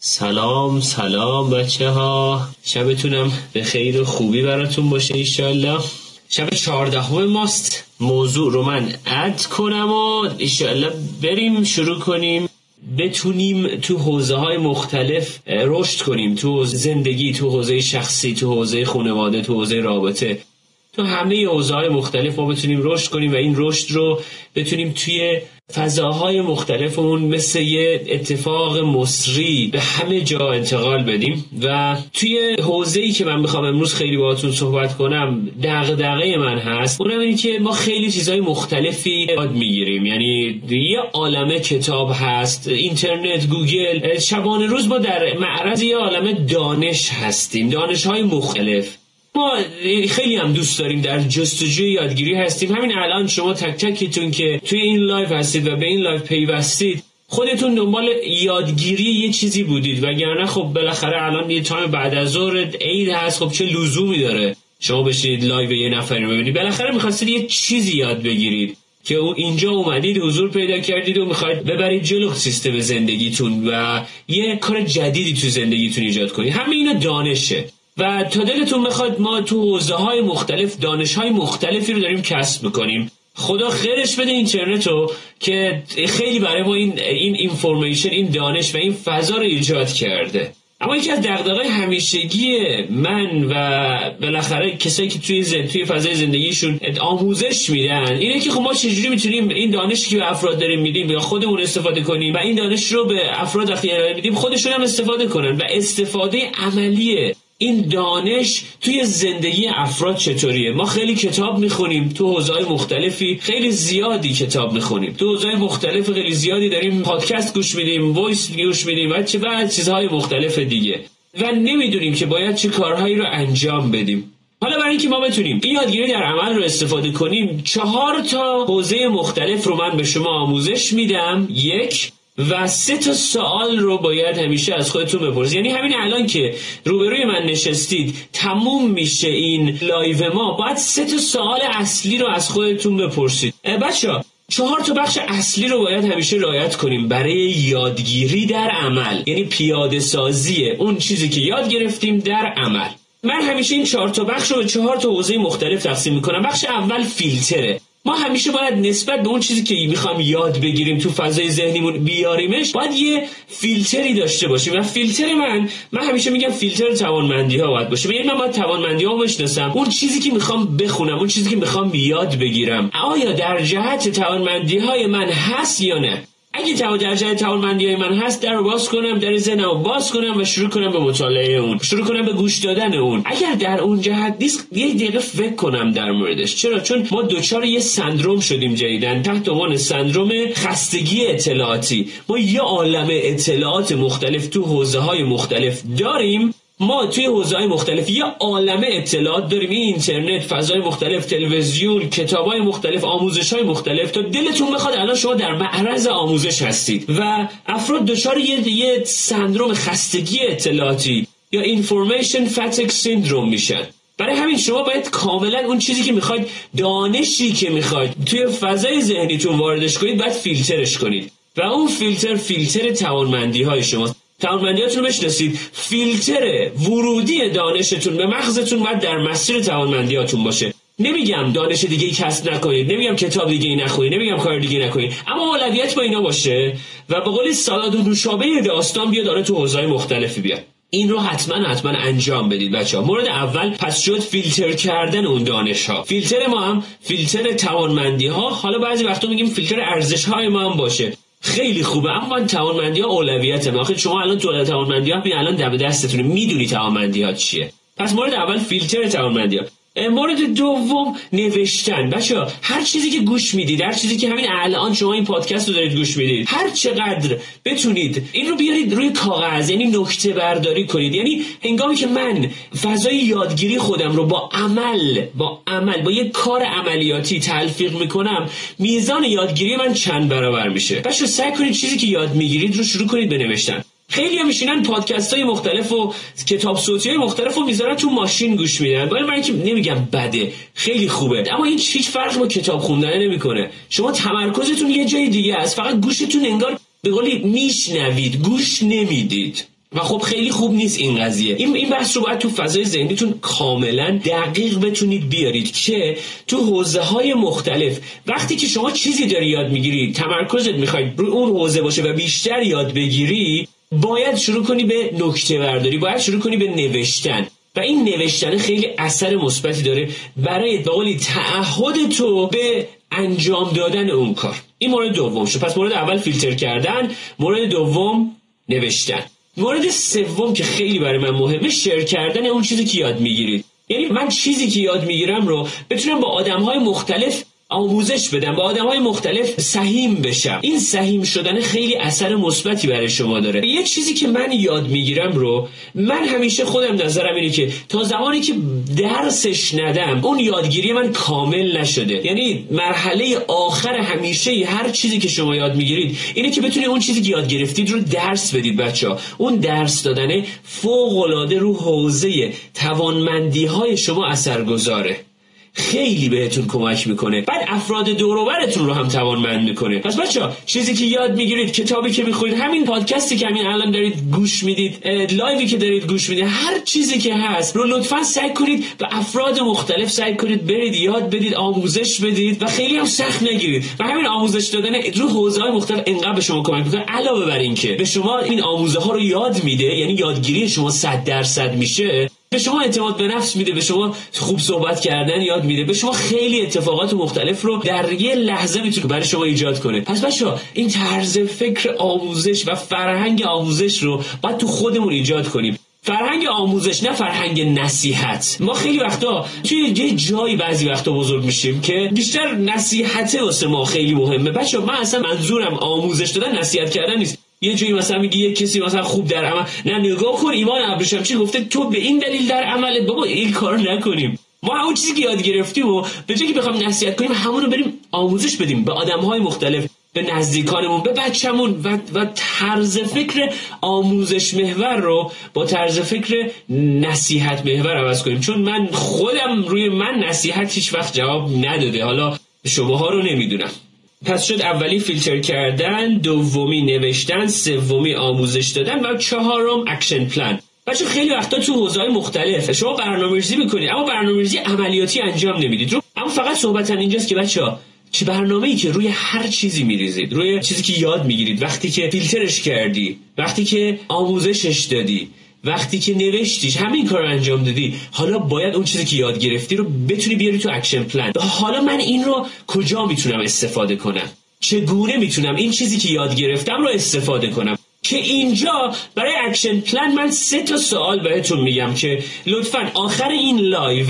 سلام سلام بچه ها شبتونم به خیر و خوبی براتون باشه ایشالله. شب چهاردهم ماست. موضوع رو من اد کنم و ایشالله بریم شروع کنیم. بتونیم تو حوزه های مختلف رشد کنیم. تو زندگی تو حوزه شخصی تو حوزه خانواده تو حوزه رابطه. تو همه حوزه های مختلف ما بتونیم رشد کنیم و این رشد رو بتونیم توی فضاهای مختلفمون مثل یه اتفاق مسری به همه جا انتقال بدیم. و توی حوزه ای که من می‌خوام امروز خیلی باهاتون صحبت کنم دغدغه من هست. اونم اینه که ما خیلی چیزهای مختلفی یاد می‌گیریم. یعنی یه عالمه کتاب هست اینترنت گوگل. شبانه روز ما در معرض یه عالمه دانش هستیم. دانش های مختلف. ما خیلی هم دوست داریم در جستجوی یادگیری هستیم. همین الان شما تک تکتون که توی این live هستید و به این live پیوستید خودتون دنبال یادگیری یه چیزی بودید. وگرنه خب بالاخره الان یه time بعد از ظهر عید هست. خب چه لزومی داره شما بشینید live یه نفری ببینید؟ بالاخره می‌خواستید یه چیزی یاد بگیرید که او اینجا اومدید حضور پیدا کردید و می‌خواید ببرید جلو سیستم زندگیتون و یه کار جدیدی تو زندگیتون ایجاد کنید. همه اینا دانشه. و تا دلتون بخواد ما تو حوزه های مختلف دانش های مختلفی رو داریم کسب می‌کنیم. خدا خیرش بده اینترنت رو که خیلی برای ما این این information این دانش و این فضا رو ایجاد کرده. اما یکی از دغدغه‌های همیشگی من و بالاخره کسایی که توی زن... توی فضای زندگیشون آموزش میدن اینه که خب ما چجوری می‌تونیم این دانشی که به افراد داریم میدیم یا خودمون استفاده کنیم و این دانش رو به افراد وقتی میدیم خودشون هم استفاده کنن و استفاده عملیه. این دانش توی زندگی افراد چطوریه؟ ما خیلی کتاب می‌خونیم تو حوزه‌های مختلفی خیلی زیادی کتاب می‌خونیم. تو حوزه‌های مختلف خیلی زیادی داریم پادکست گوش میدیم voice گوش میدیم و چه بعد چیزهای مختلف دیگه. و نمی‌دونیم که باید چه کارهایی رو انجام بدیم. حالا برای اینکه ما بتونیم این یادگیری در عمل رو استفاده کنیم چهار تا حوزه مختلف رو من به شما آموزش میدم. یک و سه تا سوال رو باید همیشه از خودتون بپرسید. یعنی همین الان که روبروی من نشستید تموم میشه این live ما. باید سه تا سوال اصلی رو از خودتون بپرسید. بچه چهار تا بخش اصلی رو باید همیشه رعایت کنیم. برای یادگیری در عمل. یعنی پیاده سازی اون چیزی که یاد گرفتیم در عمل. من همیشه این چهار تا بخش رو به چهار تا حوزه مختلف تقسیم می‌کنم. بخش اول فیلتره. ما همیشه باید نسبت به اون چیزی که می‌خوام یاد بگیریم تو فضای ذهنیمون بیاریمش باید یه فیلتری داشته باشیم. و فیلتر من من همیشه میگم فیلتر توانمندی ها باید باشه. یعنی من باید توانمندی ها بشناسم. اون چیزی که می‌خوام بخونم اون چیزی که می‌خوام یاد بگیرم آیا در جهت توانمندی های من هست یا نه؟ اگه تو درجه توانمندی من هست در باز کنم در ذهنم باز کنم و شروع کنم به مطالعه اون. شروع کنم به گوش دادن اون. اگر در اون جهت نیست یه دقیقه فکر کنم در موردش. چرا؟ چون ما دچار یه سندروم شدیم جدیدن تحت عنوان سندروم خستگی اطلاعاتی. ما یه عالم اطلاعات مختلف تو حوزه های مختلف داریم. ما توی حوزه‌های مختلف یه عالمه اطلاعات داریم. این اینترنت فضای مختلف تلویزیون کتابای مختلف آموزش‌های مختلف. تا دلتون بخواد الان شما در معرض آموزش هستید و افراد دچار یه یه سندروم خستگی اطلاعاتی یا اینفورمیشن فتک سیندروم میشن. برای همین شما باید کاملا اون چیزی که می‌خواید دانشی که می‌خواید توی فضای ذهنیتون واردش کنید باید فیلترش کنید. و اون فیلتر فیلتر توانمندی های شماست. توانمندیاتون رو بشناسید. فیلتر ورودی دانشتون به مغزتون باید در مسیر توانمندیاتون باشه. نمیگم دانش دیگه ای کسب نکنید. نمیگم کتاب دیگه ای نخونید. نمیگم کار دیگه نکنید. اما اولویت با اینا باشه و به قولی سالاد و نوشابه داستان بیاد داره تو حوزه‌های مختلفی بیاد. این رو حتما حتما انجام بدید بچه ها مورد اول پس شد فیلتر کردن اون دانش ها فیلتر ما هم فیلتر توانمندی ها حالا بعضی وقتا میگیم فیلتر ارزش های ما هم باشه. خیلی خوبه. اما توانمندی ها اولویت آخه شما الان تو توانمندی ها الان دم دستتونه. می‌دونی توانمندی ها چیه. پس مورد اول فیلتر توانمندی ها مورد دوم نوشتن. بچه هر چیزی که گوش می‌دید هر چیزی که همین الان شما این پادکست رو دارید گوش می‌دید هر چقدر بتونید این رو بیارید روی کاغذ یعنی نکته برداری کنید. یعنی هنگامی که من فضای یادگیری خودم رو با عمل با عمل با یک کار عملیاتی تلفیق می‌کنم میزان یادگیری من چند برابر میشه؟ بچه سعی کنید چیزی که یاد می‌گیرید رو شروع کنید بنوشتن خیلی هم میشینن پادکست های مختلف و کتاب صوتی های مختلف رو می‌ذارن تو ماشین گوش میدن. باید من که نمیگم بده. خیلی خوبه. اما این هیچ فرق با کتاب خوندن نمی‌کنه. شما تمرکزتون یه جای دیگه است. فقط گوشتون انگار به قولی میشنوید. گوش نمی‌دید. و خب خیلی خوب نیست این قضیه. این این بحث رو باید تو فضای ذهنیتون کاملا دقیق بتونید بیارید که تو حوزه های مختلف وقتی که شما چیزی داری یاد می‌گیری تمرکزت می‌خواید روی اون حوزه باشه و بیشتر یاد بگیری باید شروع کنی به نکته برداری باید شروع کنی به نوشتن. و این نوشتن خیلی اثر مثبتی داره برای به قولی تعهد تو به انجام دادن اون کار. این مورد دوم شد. پس مورد اول فیلتر کردن مورد دوم نوشتن. مورد سوم که خیلی برای من مهمه شیر کردن اون چیزی که یاد می‌گیرید یعنی من چیزی که یاد می‌گیرم رو بتونم با آدم های مختلف آموزش بدم با آدم های مختلف سهیم بشم. این سهیم شدن خیلی اثر مثبتی برای شما داره. یه چیزی که من یاد می‌گیرم رو من همیشه خودم نظرم اینه که تا زمانی که درسش ندم اون یادگیری من کامل نشده. یعنی مرحله آخر همیشه هر چیزی که شما یاد می‌گیرید اینه که بتونید اون چیزی که یاد گرفتید رو درس بدید بچه ها اون درس دادن فوق العاده رو حوزه توانمندی های شما اثر گذاره خیلی بهتون کمک می‌کنه. بعد افراد دوروبرتون رو هم توانمند می‌کنه. پس بچه چیزی که یاد می‌گیرید کتابی که می‌خونید همین پادکستی که همین الان دارید گوش می‌دید لایوی که دارید گوش می‌دید هر چیزی که هست رو لطفا سعی کنید به افراد مختلف سعی کنید برید یاد بدید آموزش بدید و خیلی هم سخت نگیرید. و همین آموزش دادن رو حوزه های مختلف انقدر به شما کمک می‌کنه. علاوه بر اینکه به شما این آموزه ها رو یاد میده یعنی یادگیری شما 100 درصد میشه به شما اعتماد به نفس میده به شما خوب صحبت کردن یاد میده به شما خیلی اتفاقات مختلف رو در یه لحظه می‌تونه برای شما ایجاد کنه. پس بچه این طرز فکر آموزش و فرهنگ آموزش رو باید تو خودمون ایجاد کنیم. فرهنگ آموزش نه فرهنگ نصیحت. ما خیلی وقتا توی یه جایی بعضی وقتا بزرگ میشیم که بیشتر نصیحته واسه ما خیلی مهمه. بچه من اصلا منظورم آموزش دادن نصیحت کردن نیست. یه جایی مثلا میگی یه کسی مثلا خوب در عمل نه نگاه کن ایمان ابریشمچی گفته تو به این دلیل در عملت بابا این کار نکنیم. ما اون چیزی که یاد گرفتیم و به جای اینکه بخوام نصیحت کنیم همون رو بریم آموزش بدیم به آدم های مختلف به نزدیکانمون به بچه‌مون و, و طرز فکر آموزش محور رو با طرز فکر نصیحت محور عوض کنیم. چون من خودم روی من نصیحت هیچ وقت جواب نداده. حالا شماها رو نمی‌دونم. پس شد اولی فیلتر کردن دومی نوشتن سومی آموزش دادن و چهارم action plan بچه خیلی وقتا تو حوزه مختلف شما برنامه‌ریزی می‌کنید اما برنامه‌ریزی عملیاتی انجام نمی‌دید. رو اما فقط صحبت اینجاست که بچه ها چه برنامه‌ای که روی هر چیزی میریزید روی چیزی که یاد می‌گیرید. وقتی که فیلترش کردی وقتی که آموزشش دادی وقتی که نوشتیش همین کار رو انجام دادی حالا باید اون چیزی که یاد گرفتی رو بتونی بیاری تو action plan حالا من این رو کجا می‌تونم استفاده کنم؟ چگونه می‌تونم این چیزی که یاد گرفتم رو استفاده کنم؟ که اینجا برای action plan من سه تا سوال بهتون میگم که لطفا آخر این live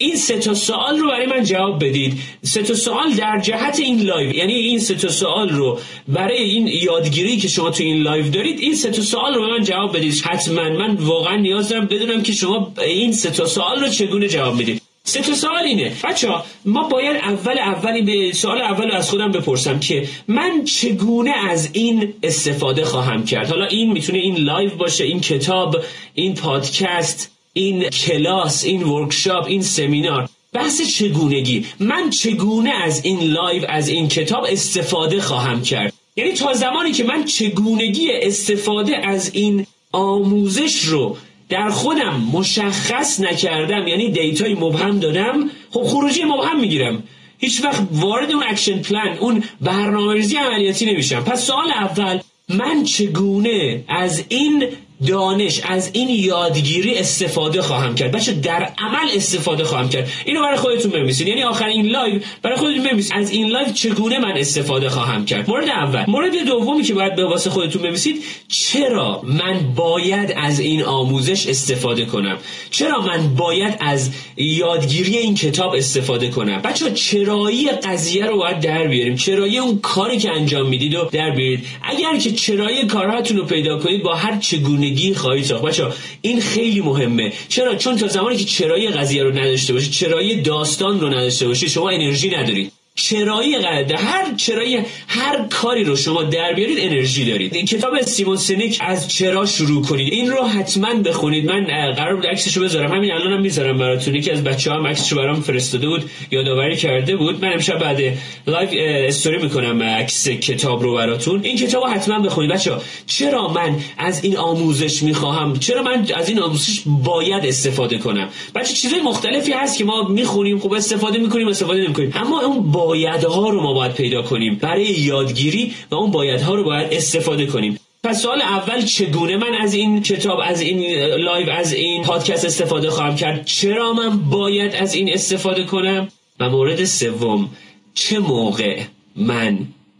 این سه تا سوال رو برای من جواب بدید. سه تا سوال در جهت این live یعنی این سه تا سوال رو برای این یادگیری که شما تو این live دارید این سه تا سوال رو به من جواب بدید. حتما من واقعا نیاز دارم بدونم که شما این سه تا سوال رو چگونه جواب می‌دید. سه تا سوال اینه. بچه ما باید اول اولی به سوال اول از خودم بپرسم که من چگونه از این استفاده خواهم کرد. حالا این می‌تونه این live باشه این کتاب این پادکست. این کلاس این workshop این سمینار بحث چگونگی؟ من چگونه از این live از این کتاب استفاده خواهم کرد؟ یعنی تا زمانی که من چگونگی استفاده از این آموزش رو در خودم مشخص نکردم یعنی data ی مبهم دادم خب خروجی مبهم می‌گیرم. هیچ وقت وارد اون action plan اون برنامه‌ریزی عملیاتی نمیشم. پس سوال اول من چگونه از این دانش از این یادگیری استفاده خواهم کرد. بچه در عمل استفاده خواهم کرد. اینو برای خودتون بنویسید. یعنی آخرین لایو برای خودتون بنویسید. از این لایو چگونه من استفاده خواهم کرد؟ مورد اول. مورد دومی که باید به واسه خودتون بنویسید چرا من باید از این آموزش استفاده کنم؟ چرا من باید از یادگیری این کتاب استفاده کنم؟ بچه چرایی قضیه رو باید در بیاریم. چرایی اون کاری که انجام می‌دید و در بیارید. اگر که چرایی کارهاتون رو پیدا کنید با هر چگونه زندگی خواهید ساخت. بچه این خیلی مهمه. چرا؟ چون تا زمانی که چرایی قضیه رو نداشته باشید چرایی داستان رو نداشته باشید شما انرژی ندارید. چرایی قرده هر چرایی هر کاری رو شما در بیارید انرژی دارید. این کتاب سایمون سینک از چرا شروع کنید. این رو حتما بخونید. من قرار بود عکسشو بذارم. همین الانم هم می‌ذارم براتون. یکی از بچه هم عکسشو برام فرستاده بود یادآوری کرده بود. من امشب بعد لایو استوری می‌کنم عکس کتاب رو براتون. این کتاب رو حتما بخونید. بچه چرا من از این آموزش می‌خواهم؟ چرا من از این آموزش باید استفاده کنم؟ بچه چیزای مختلفی هست که ما می‌خونیم خوب استفاده می‌کنیم استفاده نمی‌کنیم. اما اون بایدها رو ما باید پیدا کنیم. برای یادگیری و اون بایدها رو باید استفاده کنیم. پس سوال اول چگونه من از این کتاب از این لایو از این پادکست استفاده خواهم کرد؟ چرا من باید از این استفاده کنم؟ و مورد سوم چه موقع من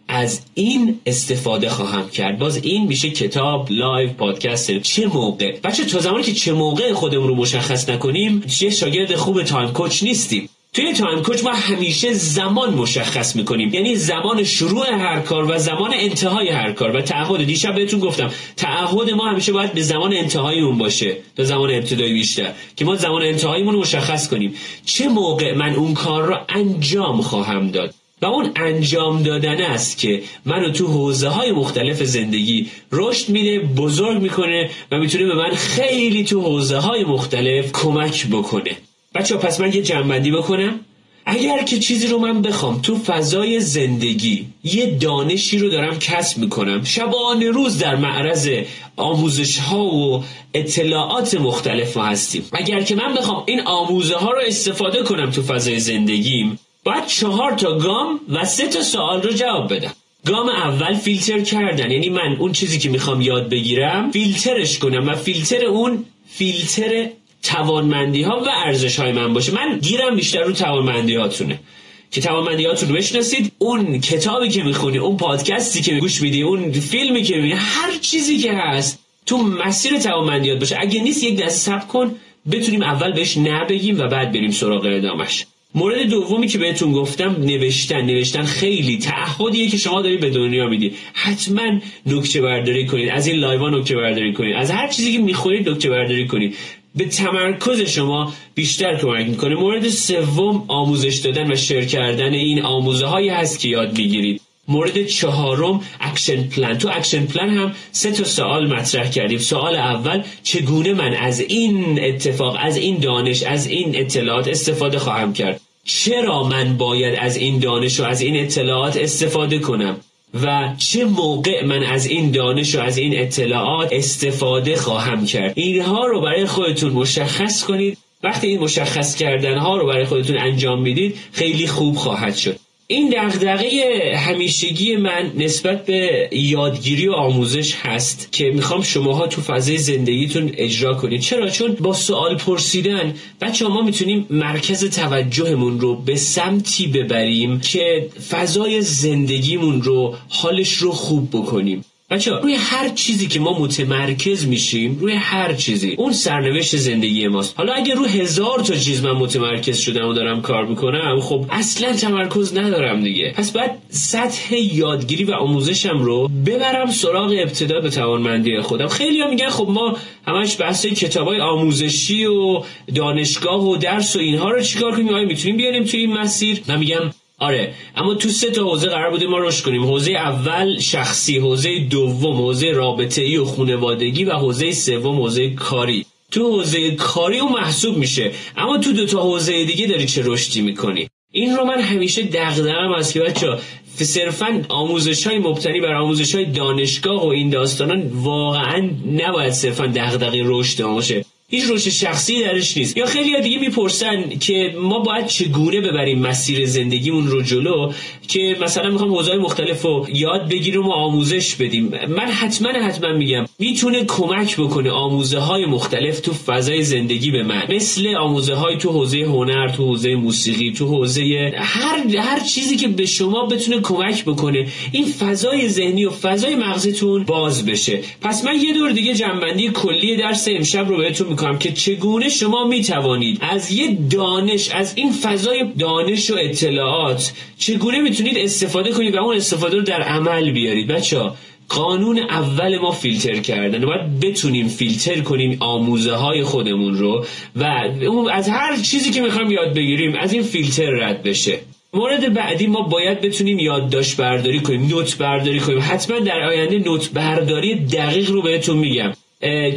از این استفاده خواهم کرد؟ باز این میشه کتاب لایو پادکست چه موقع؟ بچه تا زمانی که چه موقع خودمون رو مشخص نکنیم یه شاگرد خوب Time Coach نیستیم. توی Time Coach ما همیشه زمان مشخص می‌کنیم. یعنی زمان شروع هر کار و زمان انتهای هر کار. و تعهد دیشب بهتون گفتم تعهد ما همیشه باید به زمان انتهای اون باشه تا زمان ابتدایی بیشتر. که ما زمان انتهاییمون رو مشخص کنیم. چه موقع من اون کار را انجام خواهم داد؟ و اون انجام دادن است که منو تو حوزه های مختلف زندگی رشد میده بزرگ می‌کنه و می‌تونه به من خیلی تو حوزه های مختلف کمک بکنه. بچه پس من یه جنبندی بکنم؟ اگر که چیزی رو من بخوام تو فضای زندگی یه دانشی رو دارم کسب می‌کنم شبانه روز در معرض آموزش ها و اطلاعات مختلف ما هستیم. اگر که من بخوام این آموزه ها رو استفاده کنم تو فضای زندگیم باید چهار تا گام و سه تا سوال رو جواب بدم. گام اول فیلتر کردن. یعنی من اون چیزی که می‌خوام یاد بگیرم فیلترش کنم و فیلتر اون فیلتر توانمندی ها و ارزش های من باشه. من گیرم بیشتر رو توانمندی هاتونه که توانمندیاتون رو بشناسید اون کتابی که می‌خونی اون پادکستی که گوش میدی اون فیلمی که می‌بینی هر چیزی که هست تو مسیر توانمندیات باشه. اگه نیست یک دست سب کن بتونیم اول بهش نبگیم و بعد بریم سراغ ادامش مورد دومی که بهتون گفتم نوشتن. نوشتن خیلی تعهدیه که شما دارید به دنیا می‌دید. حتما نکته برداری کنید. از این لایوا نکته برداری کنید. از هر چیزی که می‌خورید نکته برداری کنید. به تمرکز شما بیشتر کمک می‌کنه. مورد سوم آموزش دادن و شیر کردن این آموزه هایی هست که یاد می‌گیرید. مورد چهارم action plan. تو action plan هم سه تا سوال مطرح کردیم. سوال اول چگونه من از این اتفاق از این دانش از این اطلاعات استفاده خواهم کرد؟ چرا من باید از این دانش و از این اطلاعات استفاده کنم؟ و چه موقع من از این دانش و از این اطلاعات استفاده خواهم کرد؟ اینها رو برای خودتون مشخص کنید. وقتی این مشخص کردن ها رو برای خودتون انجام می‌دید خیلی خوب خواهد شد. این دغدغه همیشگی من نسبت به یادگیری و آموزش هست که می‌خوام شماها تو فضای زندگیتون اجرا کنید. چرا؟ چون با سوال پرسیدن بچه ما می‌تونیم مرکز توجهمون رو به سمتی ببریم که فضای زندگیمون رو حالش رو خوب بکنیم. بچه روی هر چیزی که ما متمرکز میشیم روی هر چیزی. اون سرنوشت زندگی ماست. حالا اگه رو هزار تا چیز من متمرکز شدم و دارم کار می‌کنم خب اصلا تمرکز ندارم دیگه. پس باید سطح یادگیری و آموزشم رو ببرم سراغ ابتدا به توانمندی خودم. خیلی ها میگن خب ما همش بحث کتابای آموزشی و دانشگاه و درس و اینها رو چیکار کنیم؟ آیا می‌تونیم بیاریم توی این مسیر؟ من میگم آره اما تو سه تا حوزه قرار بوده ما رشد کنیم. حوزه اول شخصی حوزه دوم حوزه رابطه ای و خونوادگی و حوزه سوم حوزه کاری. تو حوزه کاری اون محسوب میشه. اما تو دو تا حوزه دیگه داری چه رشدی می‌کنی؟ این رو من همیشه دغدغه‌ام است که بچه صرفا آموزش های مبتنی بر آموزش های دانشگاه و این داستانان واقعا نباید صرفا دغدغه رشد باشه. هیچ رشد شخصی درش نیست. یا خیلی دیگه می‌پرسن که ما باید چگونه ببریم مسیر زندگیمون رو جلو که مثلا می‌خوام حوزه مختلف رو یاد بگیریم و آموزش بدیم. من حتما حتما میگم می‌تونه کمک بکنه آموزه های مختلف تو فضای زندگی به من. مثل آموزه های تو حوزه هنر تو حوزه موسیقی تو حوزه هر هر چیزی که به شما بتونه کمک بکنه این فضای ذهنی و فضای مغزتون باز بشه. پس من یه دور دیگه جنبندی کلی درس امشب رو بهتون می‌کنم که چگونه شما می‌توانید از یه دانش از این فضای دانش و اطلاعات چگونه می‌تونید استفاده کنید و اون استفاده رو در عمل بیارید؟ بچه قانون اول ما فیلتر کردن. باید بتونیم فیلتر کنیم آموزه های خودمون رو و از هر چیزی که می‌خوایم یاد بگیریم از این فیلتر رد بشه. مورد بعدی ما باید بتونیم یادداشت برداری کنیم نوت برداری کنیم. حتما در آینده نوت برداری دقیق رو بهتون میگم.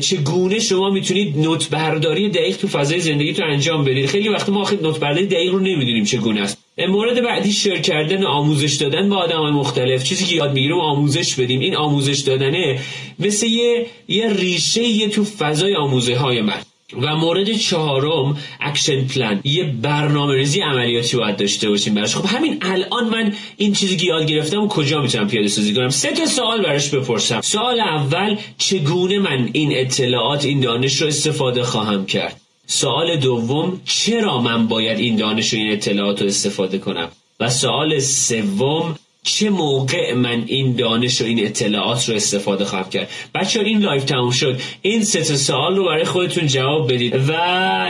چگونه شما می‌تونید نوت برداری دقیق تو فضای زندگیتون انجام بدید؟ خیلی وقت ما آخه نوت برداری دقیق رو نمی‌دونیم چگونه است. مورد بعدی شیر کردن آموزش دادن با آدم مختلف. چیزی که یاد می‌گیریم آموزش بدیم. این آموزش دادنه مثل یه, یه ریشه یه تو فضای آموزش های من. و مورد چهارم action plan. یه برنامه ریزی عملیاتی باید داشته باشیم براش. خب همین الان من این چیزی که یاد گرفتم و کجا می‌تونم پیاده سازی کنم؟ سه تا سوال براش بپرسم. سوال اول چگونه من این اطلاعات این دانش رو استفاده خواهم کرد؟ سوال دوم چرا من باید این دانش و این اطلاعات رو استفاده کنم؟ و سوال سوم چه موقع من این دانش و این اطلاعات رو استفاده خواهم کرد؟ بچه این لایو تموم شد. این سه سوال رو برای خودتون جواب بدید و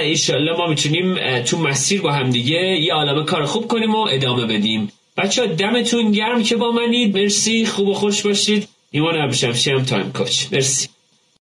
ایشالله ما می‌تونیم تو مسیر با هم دیگه یه عالم کار خوب کنیم و ادامه بدیم. بچه دمتون گرم که با منید. مرسی. خوب و خوش باشید. ایمان عبشمشی هم Time Coach. مرسی.